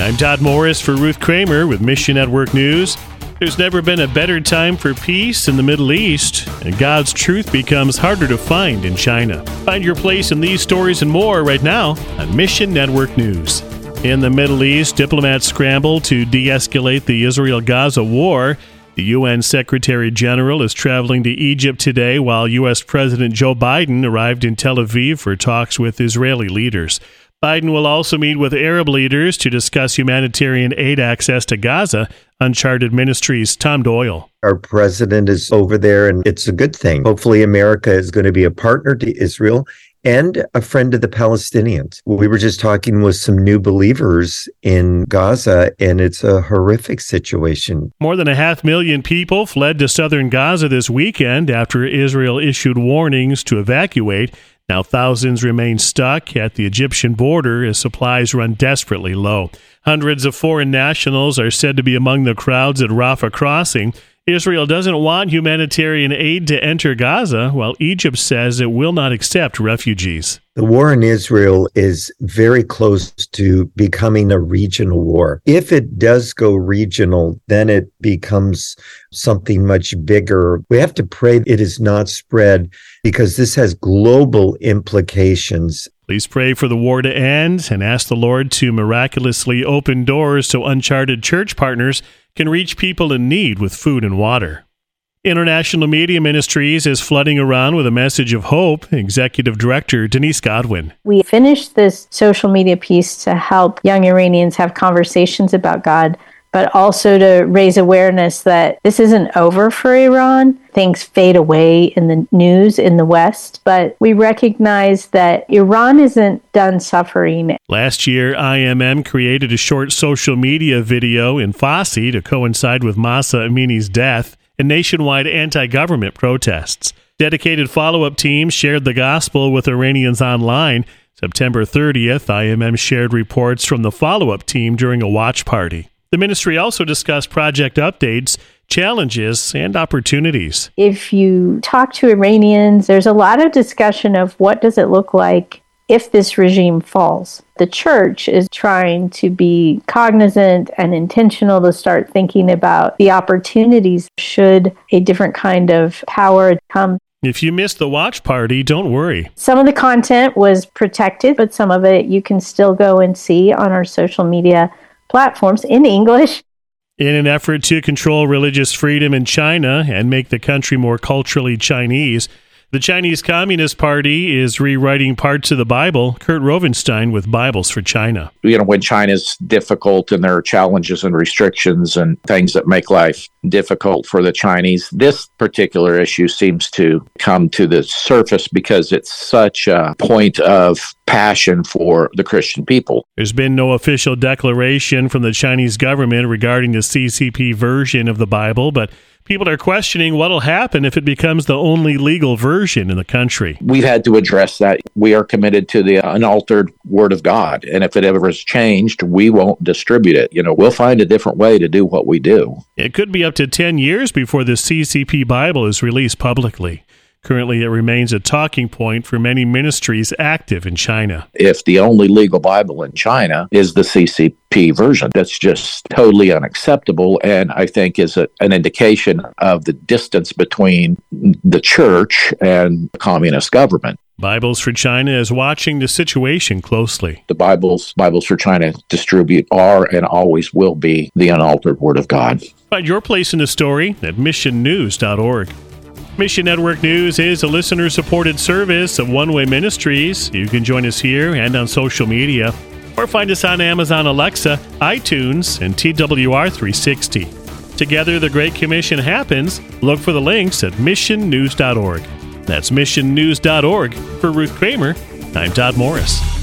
I'm Todd Morris for Ruth Kramer with Mission Network News. There's never been a better time for peace in the Middle East, and God's truth becomes harder to find in China. Find your place in these stories and more right now on Mission Network News. In the Middle East, diplomats scramble to de escalate the Israel Gaza war. The UN Secretary General is traveling to Egypt today while U.S. President Joe Biden arrived in Tel Aviv for talks with Israeli leaders. Biden will also meet with Arab leaders to discuss humanitarian aid access to Gaza. Uncharted Ministries' Tom Doyle. Our president is over there, and it's a good thing. Hopefully, America is going to be a partner to Israel and a friend of the Palestinians. We were just talking with some new believers in Gaza, and it's a horrific situation. More than a half million people fled to southern Gaza this weekend after Israel issued warnings to evacuate. Now, thousands remain stuck at the Egyptian border as supplies run desperately low. Hundreds of foreign nationals are said to be among the crowds at Rafah crossing. Israel doesn't want humanitarian aid to enter Gaza, while Egypt says it will not accept refugees. The war in Israel is very close to becoming a regional war. If it does go regional, then it becomes something much bigger. We have to pray it is not spread because this has global implications. Please pray for the war to end and ask the Lord to miraculously open doors to uncharted church partners can reach people in need with food and water. International Media Ministries is flooding Iran with a message of hope. Executive Director Denise Godwin. We finished this social media piece to help young Iranians have conversations about God but also to raise awareness that this isn't over for Iran. Things fade away in the news in the West, but we recognize that Iran isn't done suffering. Last year, IMM created a short social media video in Farsi to coincide with Mahsa Amini's death and nationwide anti government protests. Dedicated follow up teams shared the gospel with Iranians online. September 30th, IMM shared reports from the follow up team during a watch party. The ministry also discussed project updates, challenges, and opportunities. If you talk to Iranians, there's a lot of discussion of what does it look like if this regime falls. The church is trying to be cognizant and intentional to start thinking about the opportunities should a different kind of power come. If you missed the watch party, don't worry. Some of the content was protected, but some of it you can still go and see on our social media platforms in English. In an effort to control religious freedom in China and make the country more culturally Chinese, the Chinese Communist Party is rewriting parts of the Bible. Kurt Rovenstein with Bibles for China. You know, when China's difficult and there are challenges and restrictions and things that make life difficult for the Chinese, this particular issue seems to come to the surface because it's such a point of passion for the Christian people. There's been no official declaration from the Chinese government regarding the CCP version of the Bible, but people are questioning what'll happen if it becomes the only legal version in the country. We've had to address that. We are committed to the unaltered Word of God, and if it ever is changed, we won't distribute it. You know, we'll find a different way to do what we do. It could be up to 10 years before the CCP Bible is released publicly. Currently, it remains a talking point for many ministries active in China. If the only legal Bible in China is the CCP version, that's just totally unacceptable. And I think is a, an indication of the distance between the church and the communist government. Bibles for China is watching the situation closely. The Bibles Bibles for China distribute are and always will be the unaltered Word of God. Find your place in the story at missionnews.org. Mission Network News is a listener supported service of One Way Ministries. You can join us here and on social media, or find us on Amazon Alexa, iTunes, and TWR360. Together, the Great Commission happens. Look for the links at missionnews.org. That's missionnews.org. For Ruth Kramer, I'm Todd Morris.